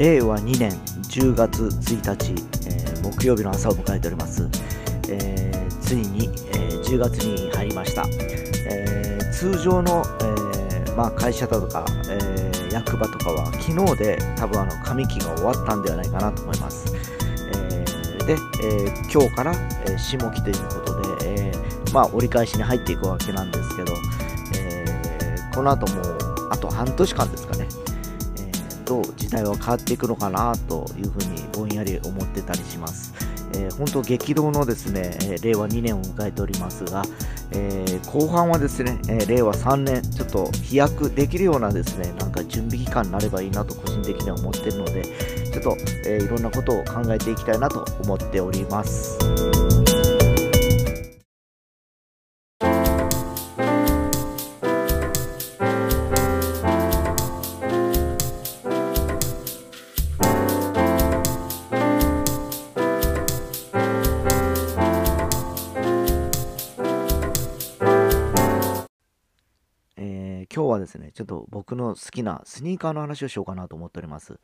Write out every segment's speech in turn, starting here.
令和2年10月1日、えー、木曜日の朝を迎えております、えー、ついに、えー、10月に入りました、え通常の、えまあ、会社だとか、え役場とかは昨日で多分あの上期が終わったんではないかなと思います、えで、え今日から、え下期ということで、えまあ、折り返しに入っていくわけなんですけど、えこの後もあと半年間ですかね。と時代は変わっていくのかなというふうにぼんやり思ってたりします。えー、本当激動のですね、令和2年を迎えておりますが、えー、後半はですね、え、令和3年、ちょっと飛躍できるようなですね、なんか準備期間になればいいなと個人的には思っているので、ちょっと、えいろんなことを考えていきたいなと思っております。ですね、ちょっと僕の好きなスニーカーの話をしようかなと思っております。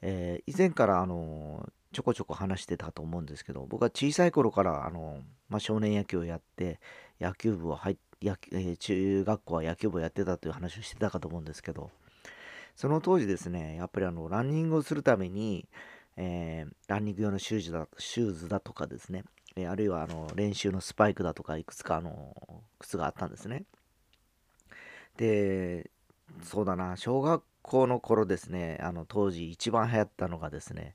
えー、以前からあのちょこちょこ話してたと思うんですけど、僕は小さい頃からあの、まあ、少年野球をやって、野球部を入っ野、えー、中学校は野球部をやってたという話をしてたかと思うんですけど、その当時ですね、やっぱりあのランニングをするために、えー、ランニング用のシューズだシューズだとかですね、えあるいはあの練習のスパイクだとかいくつかあの靴があったんですね。で、そうだな、小学校の頃ですね、あの当時一番流行ったのがですね、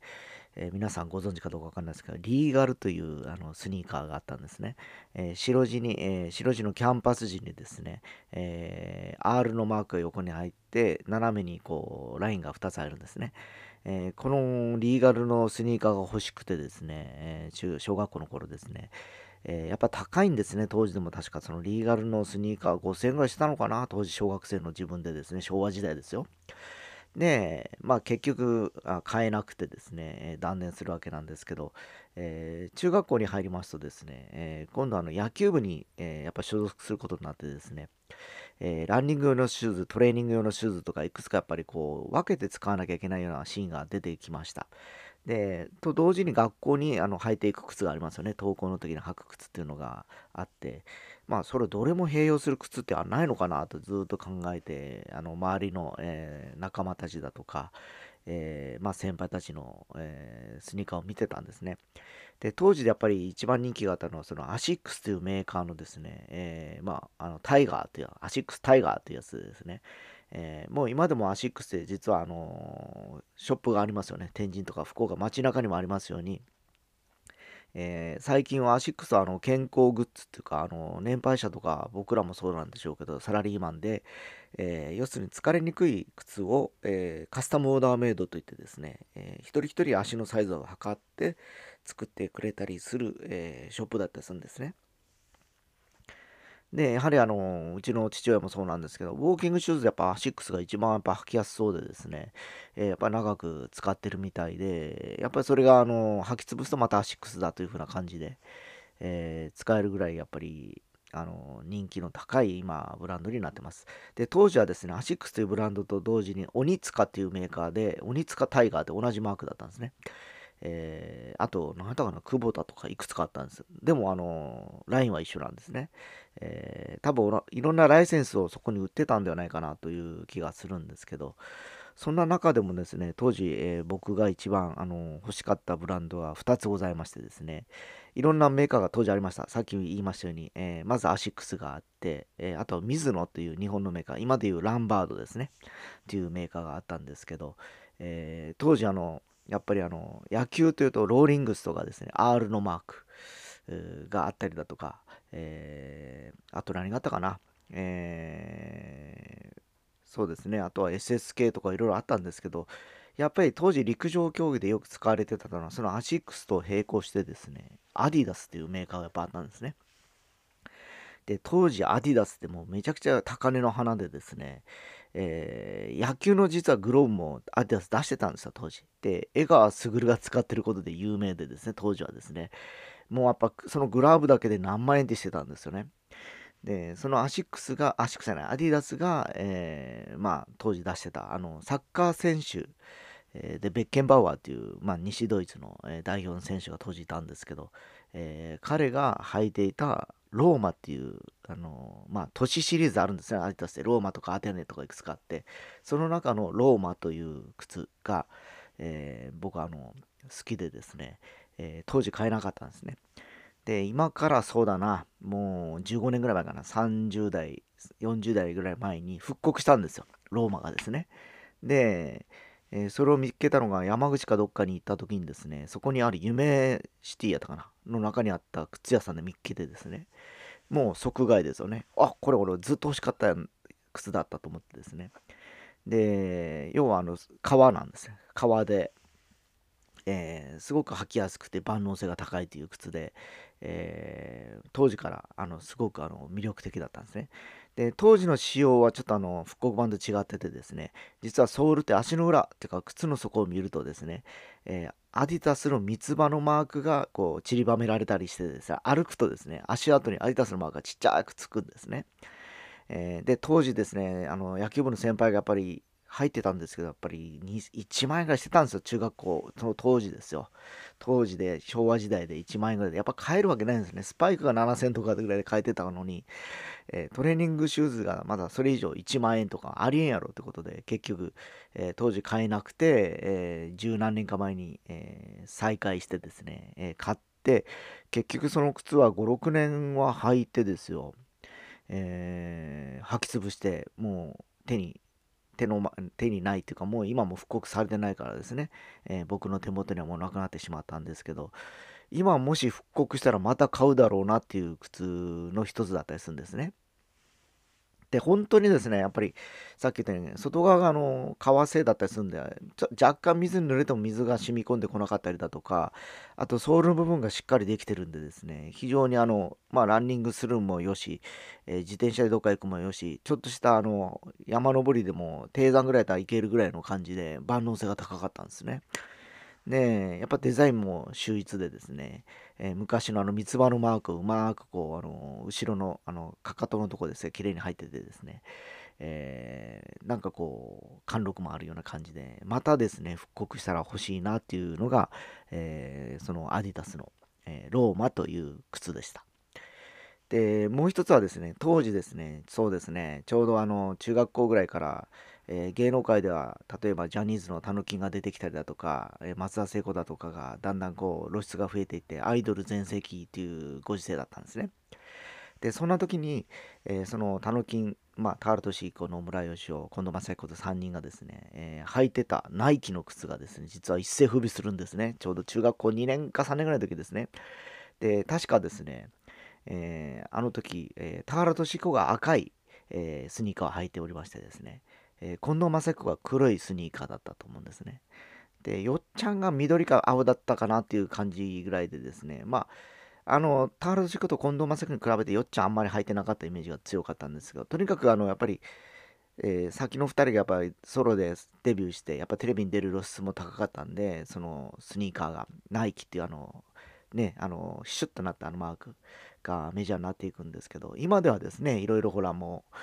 えー、皆さんご存知かどうかわかんないですけど、リーガルというあのスニーカーがあったんですね。えー、白地に、えー、白地のキャンパス地にですね、えー R のマークが横に入って、斜めにこう、ラインが2つ入るんですね。えこのリーガルのスニーカーが欲しくてですね、え中小学校の頃ですね、えー、やっぱ高いんですね、当時でも確かそのリーガルのスニーカー5000円ぐらいしたのかな、当時小学生の自分でですね、昭和時代ですよ。で、まあ結局あ買えなくてですね、断念するわけなんですけど、えー、中学校に入りますとですね、えー、今度あの野球部に、え、やっぱ所属することになってですね、えランニング用のシューズ、トレーニング用のシューズとかいくつかやっぱりこう分けて使わなきゃいけないようなシーンが出てきました。で、と同時に学校にあの履いていく靴がありますよね。登校の時に履く靴っていうのがあって、まあ、それどれも併用する靴ってないのかなとずっと考えて、あの、周りの、えー、仲間たちだとか、えー、まあ、先輩たちの、えー、スニーカーを見てたんですね。で、当時でやっぱり一番人気があったのは、そのアシックスというメーカーのですね、えまあ、あの、タイガーという、アシックスタイガーというやつですね。えー、もう今でもアシックスで実はあのー、ショップがありますよね。天神とか福岡街中にもありますように。えー、最近はアシックスはあの健康グッズっていうか、あの年配者とか僕らもそうなんでしょうけど、サラリーマンで、え要するに疲れにくい靴を、えカスタムオーダーメイドといってですね、え一人一人足のサイズを測って作ってくれたりする、えショップだったりするんですね。で、やはりあの、うちの父親もそうなんですけど、ウォーキングシューズやっぱアシックスが一番やっぱ履きやすそうでですね、えー、やっぱ長く使ってるみたいで、やっぱりそれがあの、履き潰すとまたアシックスだという風な感じで、えー、使えるぐらいやっぱり、あの、人気の高い今、ブランドになってます。で、当時はですね、アシックスというブランドと同時に、オニツカっていうメーカーで、オニツカタイガーって同じマークだったんですね。えー、あと、何だったかな、久保田とかいくつかあったんです。でも、あの、ラインは一緒なんですね。えー、多分、いろんなライセンスをそこに売ってたんではないかなという気がするんですけど、そんな中でもですね、当時、えー、僕が一番あの欲しかったブランドは2つございましてですね、いろんなメーカーが当時ありました。さっき言いましたように、え、まずアシックスがあって、え、あとはミズノという日本のメーカー、今でいうランバードですね、っていうメーカーがあったんですけど、え当時あの、やっぱりあの野球というとローリングスとかですね R のマークがあったりだとか、えー、あと何があったかな、えー、そうですねあとは SSK とかいろいろあったんですけどやっぱり当時陸上競技でよく使われてたのはそのアシックスと並行してですねアディダスっていうメーカーがやっぱあったんですね。で当時アディダスってもうめちゃくちゃ高値の花でですねえー、野球の実はグローブもアディダス出してたんですよ、当時。で、江川卓が使ってることで有名でですね、当時はですね、もうやっぱそのグラブだけで何万円ってしてたんですよね。で、そのアシックスが、アシックスじゃない、アディダスが、えー、まあ、当時出してた、あの、サッカー選手、でベッケンバウアーっていう、まあ、西ドイツの、代表の選手が当時いたんですけど、えー彼が履いていたローマっていう、あのまあ、都市シリーズあるんですね、アディダスで。ローマとかアテネとかいくつかあって、その中のローマという靴が、えー、僕はあの好きでですね、えー、当時買えなかったんですね。で、今からそうだな、もう15年ぐらい前かな、30代、40代ぐらい前に復刻したんですよ、ローマがですね。で、えー、それを見つけたのが山口かどっかに行った時にですね、そこにある夢シティやったかな、の中にあった靴屋さんで見っけてですね、もう即買いですよね。あ、これ俺ずっと欲しかった靴だったと思ってですね。で、要はあの、革なんですね。革で、えー、すごく履きやすくて万能性が高いという靴で、えー、当時からあのすごくあの魅力的だったんですね。で当時の仕様はちょっとあの復刻版と違っててですね実はソールって足の裏っていうか靴の底を見るとですね、えー、アディタスの三つ葉のマークがこう散りばめられたりしてですね歩くとですね足跡にアディタスのマークがちっちゃくつくんですね。えー、で当時ですねあの野球部の先輩がやっぱり入ってたんですけど、やっぱり1万円ぐらいしてたんですよ、中学校、その当時ですよ。当時で、昭和時代で1万円ぐらいで、やっぱ買えるわけないんですね。スパイクが7000とかぐらいで買えてたのに、えー、トレーニングシューズがまだそれ以上1万円とかありえんやろってことで、結局、えー、当時買えなくて、えー、十何年か前に、え再開してですね、え買って、結局その靴は5、6年は履いてですよ、え履き潰して、もう手に手の、手にないというか、もう今も復刻されてないからですね、えー、僕の手元にはもうなくなってしまったんですけど、今もし復刻したらまた買うだろうなっていう靴の一つだったりするんですね。で、本当にですね、やっぱりさっき言ったように、外側があの革製だったりするんで、若干水に濡れても水が染み込んでこなかったりだとか、あとソールの部分がしっかりできてるんでですね、非常にあの、まあランニングするもよし、えー、自転車でどっか行くもよし、ちょっとしたあの山登りでも低山ぐらいだったらいけるぐらいの感じで万能性が高かったんですね。で、やっぱデザインも秀逸でですね、えー、昔のあの三つ葉のマークをうまくこう、あの後ろのあのかかとのとこですね、綺麗に入っててですね、えー、なんかこう、貫禄もあるような感じで、またですね、復刻したら欲しいなっていうのが、えー、そのアディダスの、えローマという靴でした。で、もう一つはですね、当時ですね、そうですね、ちょうどあの中学校ぐらいから、えー、芸能界では例えばジャニーズのたぬきが出てきたりだとか、えー、松田聖子だとかがだんだんこう露出が増えていってアイドル全盛期っていうご時世だったんですね。でそんな時に、えー、そのたぬきまあ、田原俊彦野村義雄近藤正彦と3人がですね、えー、履いてたナイキの靴がですね実は一世風靡するんですね。ちょうど中学校2年か3年ぐらいの時ですね。で確かですね、えー、あの時、えー、田原俊彦が赤い、えスニーカーを履いておりましてですね。えー、近藤正彦が黒いスニーカーだったと思うんですね。で、よっちゃんが緑か青だったかなっていう感じぐらいでですね、まあ、あの、田原俊子と近藤正彦に比べてよっちゃんあんまり履いてなかったイメージが強かったんですけど、とにかくあの、やっぱり、えー、先の2人がやっぱりソロでデビューして、やっぱテレビに出る露出も高かったんで、そのスニーカーが、ナイキっていうあの、ね、あの、シュッとなったあのマークがメジャーになっていくんですけど、今ではですね、いろいろほらもう、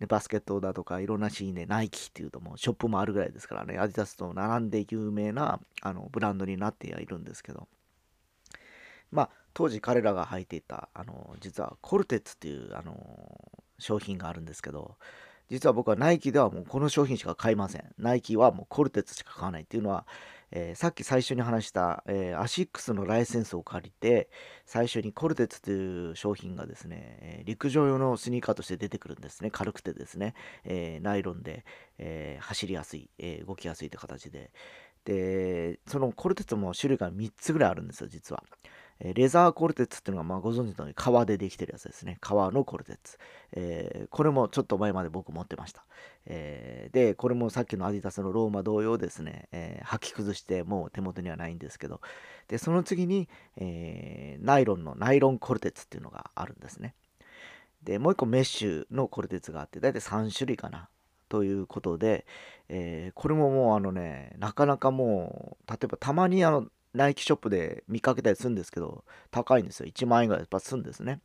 ね、バスケットだとかいろんなシーンでナイキっていうともうショップもあるぐらいですからね、アディダスと並んで有名なあのブランドになってはいるんですけど、まあ、当時彼らが履いていた、あの、実はコルテッツっていう、あの、商品があるんですけど、実は僕はナイキではもうこの商品しか買いません。ナイキはもうコルテッツしか買わないっていうのは、えー、さっき最初に話した、えー、アシックスのライセンスを借りて、最初にコルテツという商品がですね、えー、陸上用のスニーカーとして出てくるんですね。軽くてですね、えナイロンで、え走りやすい、え動きやすいという形で。で、そのコルテツも種類が3つぐらいあるんですよ、実は。えレザーコルテッツっていうのが、まあ、ご存知のように革でできてるやつですね。革のコルテッツ。えー、これもちょっと前まで僕持ってました。えー、で、これもさっきのアディダスのローマ同様ですね、えー、履き崩してもう手元にはないんですけど、で、その次に、えナイロンのナイロンコルテッツっていうのがあるんですね。で、もう一個メッシュのコルテッツがあって、だいたい3種類かな。ということで、えこれももうあのね、なかなかもう、例えばたまにあの、ナイキショップで見かけたりするんですけど、高いんですよ。1万円ぐらいやっぱするんですね。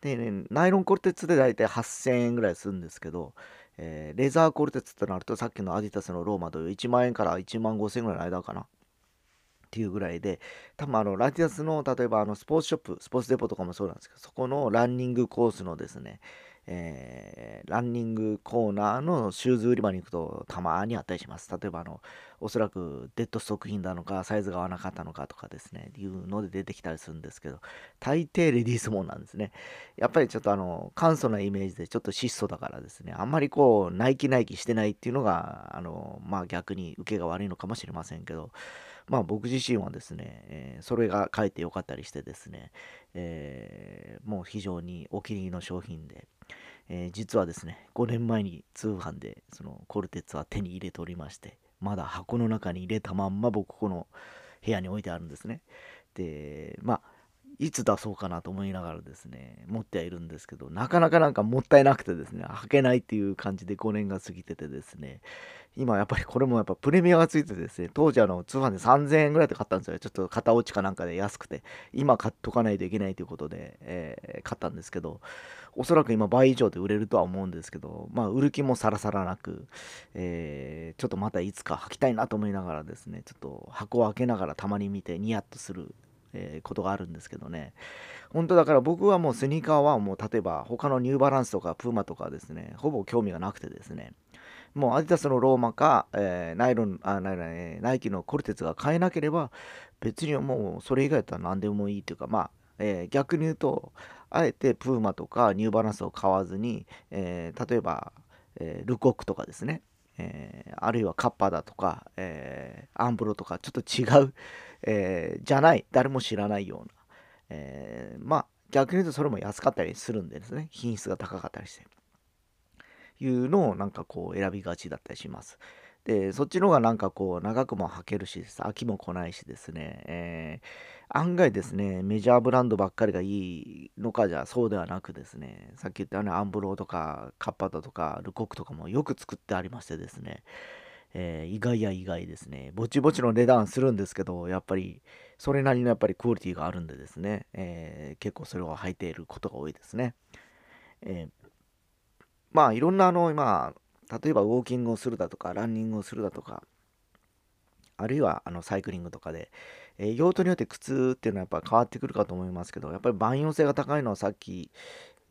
で、ね、ナイロンコルテツで大体8000円ぐらいするんですけど、えー、レザーコルテツとなるとさっきのアディタスのローマという1万円から1万5千円ぐらいの間かな？っていうぐらいで多分あのラディタスの例えばあのスポーツショップスポーツデポとかもそうなんですけどそこのランニングコースのですねえー、ランニングコーナーのシューズ売り場に行くとたまにあったりします。例えばあの、おそらくデッドストック品なのか、サイズが合わなかったのかとかですね、いうので出てきたりするんですけど、大抵レディースもんなんですね。やっぱりちょっとあの、簡素なイメージでちょっと質素だからですね、あんまりこう、ナイキナイキしてないっていうのが、あの、まあ逆に受けが悪いのかもしれませんけど、まあ僕自身はですね、えー、それが書いてよかったりしてですね、えー、もう非常にお気に入りの商品で、えー、実はですね、5年前に通販でそのコルテツは手に入れておりまして、まだ箱の中に入れたまんま僕この部屋に置いてあるんですね。で、まあ、いつ出そうかなと思いながらですね、持ってはいるんですけど、なかなかなんかもったいなくてですね、履けないっていう感じで5年が過ぎててですね、今やっぱりこれもやっぱプレミアがついててですね、当時あの通販で3000円ぐらいで買ったんですよ。ちょっと型落ちかなんかで安くて、今買っとかないといけないということで、えー、買ったんですけど、おそらく今倍以上で売れるとは思うんですけど、まあ売る気もさらさらなく、えー、ちょっとまたいつか履きたいなと思いながらですね、ちょっと箱を開けながらたまに見てニヤッとするえー、ことがあるんですけどね。本当だから僕はもうスニーカーはもう例えば他のニューバランスとかプーマとかですね、ほぼ興味がなくてですね、もうアディダスのローマか、えー、ナイロン、あ、ナイロン、えー、ナイキのコルテツが買えなければ、別にもうそれ以外だったら何でもいいというか、まあ、えー、逆に言うと、あえてプーマとかニューバランスを買わずに、えー、例えば、えー、ルコックとかですね、えー、あるいはカッパだとか、えー、アンブロとかちょっと違う、えー、じゃない誰も知らないような、えまあ逆に言うとそれも安かったりするんでですね。品質が高かったりして。いうのをなんかこう選びがちだったりします。で、そっちの方がなんかこう長くも履けるし飽きも来ないしですね、えー、案外ですね、メジャーブランドばっかりがいいのかじゃそうではなくですね、さっき言ったようにアンブローとかカッパだとかルコックとかもよく作ってありましてですね、えー、意外や意外ですね、ぼちぼちの値段するんですけど、やっぱりそれなりのやっぱりクオリティがあるんでですね、えー、結構それを履いていることが多いですね。えーまあいろんなあの、まあ、例えばウォーキングをするだとか、ランニングをするだとか、あるいはあのサイクリングとかで、えー、用途によって靴っていうのはやっぱ変わってくるかと思いますけど、やっぱり万用性が高いのはさっき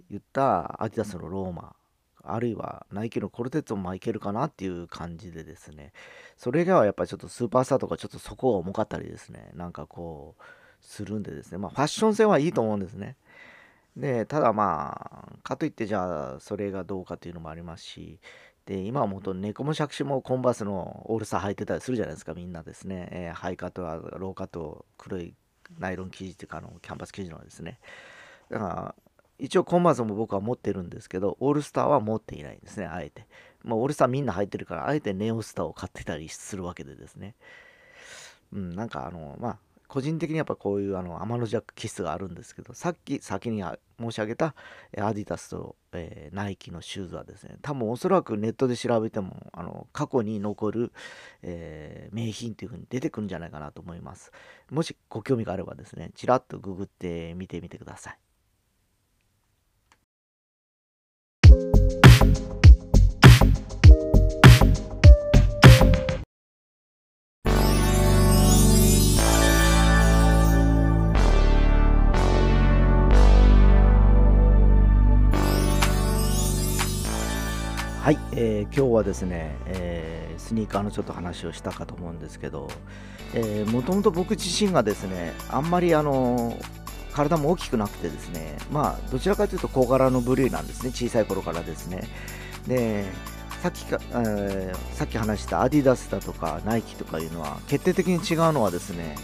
言ったアディダスのローマ、あるいはナイキのコルテッツもいけるかなっていう感じでですね、それ以外はやっぱりちょっとスーパースターとかちょっと底が重かったりですね、なんかこう、するんでですね、まあファッション性はいいと思うんですね。で、ただまあ、かといってじゃあ、それがどうかっていうのもありますし、で、今はもっと猫も杓子もコンバースのオールスター履いてたりするじゃないですか、みんなですね。えー、ハイカットはローカット、黒いナイロン生地っていうか、あの、キャンバス生地のですね。だから、一応コンバースも僕は持ってるんですけど、オールスターは持っていないんですね、あえて。まあ、オールスターみんな入ってるから、あえてネオスターを買ってたりするわけでですね。うん、なんかあの、まあ、個人的にやっぱこういうあの天の弱気質があるんですけど、さっき先に申し上げたアディダスと、えー、ナイキのシューズはですね、多分おそらくネットで調べてもあの過去に残る、えー、名品というふうに出てくるんじゃないかなと思います。もしご興味があればですね、ちらっとググってみてみてください。はい、えー、今日はですね、えー、スニーカーのちょっと話をしたかと思うんですけど、えー、もともと僕自身がですね、あんまりあの体も大きくなくてですね、まあ、どちらかというと小柄の部類なんですね、小さい頃からですね。で、さっきか、えー、さっき話したアディダスだとかナイキとかいうのは、決定的に違うのはですね、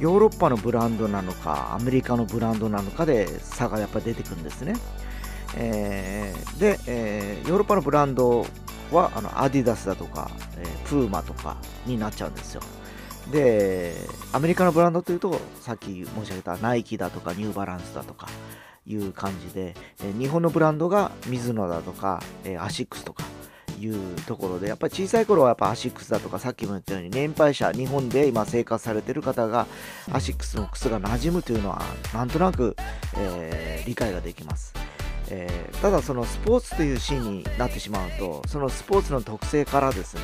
ヨーロッパのブランドなのか、アメリカのブランドなのかで差がやっぱり出てくるんですね。えー、で、えー、ヨーロッパのブランドはあのアディダスだとか、えー、プーマとかになっちゃうんですよ。で、アメリカのブランドというと、さっき申し上げたナイキだとかニューバランスだとかいう感じで、えー、日本のブランドがミズノだとか、えー、アシックスとかいうところで、やっぱり小さい頃はやっぱアシックスだとか、さっきも言ったように年配者、日本で今生活されてる方がアシックスの靴が馴染むというのは、なんとなく、えー、理解ができます。えー、ただそのスポーツというシーンになってしまうとそのスポーツの特性からですね、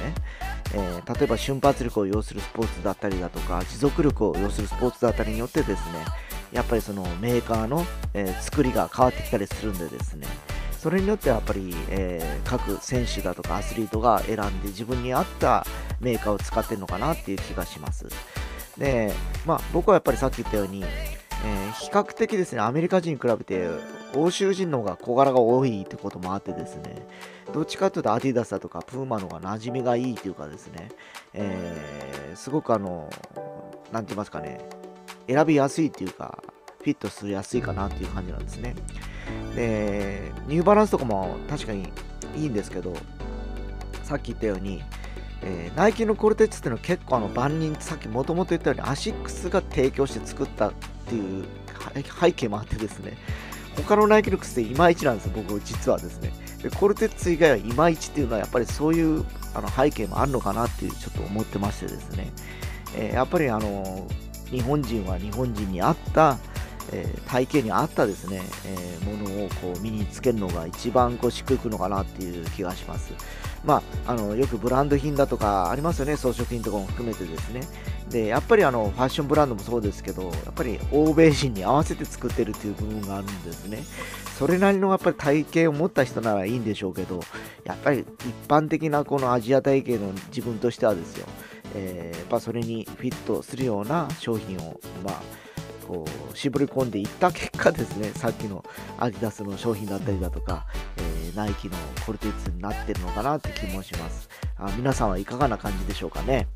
えー、例えば瞬発力を要するスポーツだったりだとか持続力を要するスポーツだったりによってですねやっぱりそのメーカーの、えー、作りが変わってきたりするんでですねそれによってやっぱり、えー、各選手だとかアスリートが選んで自分に合ったメーカーを使ってるのかなっていう気がします。でまあ僕はやっぱりさっき言ったようにえー、比較的ですね、アメリカ人に比べて欧州人の方が小柄が多いってこともあってですね、どっちかというとアディダスだとかプーマの方が馴染みがいいというかですね、えー、すごくあの、なんて言いますかね、選びやすいっていうか、フィットしやすいかなっていう感じなんですね。で、ニューバランスとかも確かにいいんですけど、さっき言ったように、えー、ナイキのコルテッツっていうのは結構あの万人さっきもともと言ったようにアシックスが提供して作ったっていう背景もあってですね他のナイキの靴っていまいちなんですよ僕実はですねでコルテッツ以外はいまいちっていうのはやっぱりそういうあの背景もあるのかなっていうちょっと思ってましてですね、えー、やっぱりあの日本人は日本人に合ったえー、体型に合ったですね、えー、ものをこう身につけるのが一番こうしっくりくのかなっていう気がします。まあ、あのよくブランド品だとかありますよね、装飾品とかも含めてですね。で、やっぱりあのファッションブランドもそうですけど、やっぱり欧米人に合わせて作ってるっていう部分があるんですね。それなりのやっぱり体型を持った人ならいいんでしょうけど、やっぱり一般的なこのアジア体型の自分としてはですよ、えー、やっぱそれにフィットするような商品を、まあ、こう絞り込んでいった結果ですね、さっきのアディダスの商品だったりだとか、えー、ナイキのコルテツになってるのかなって気もします。あ皆さんはいかがな感じでしょうかね。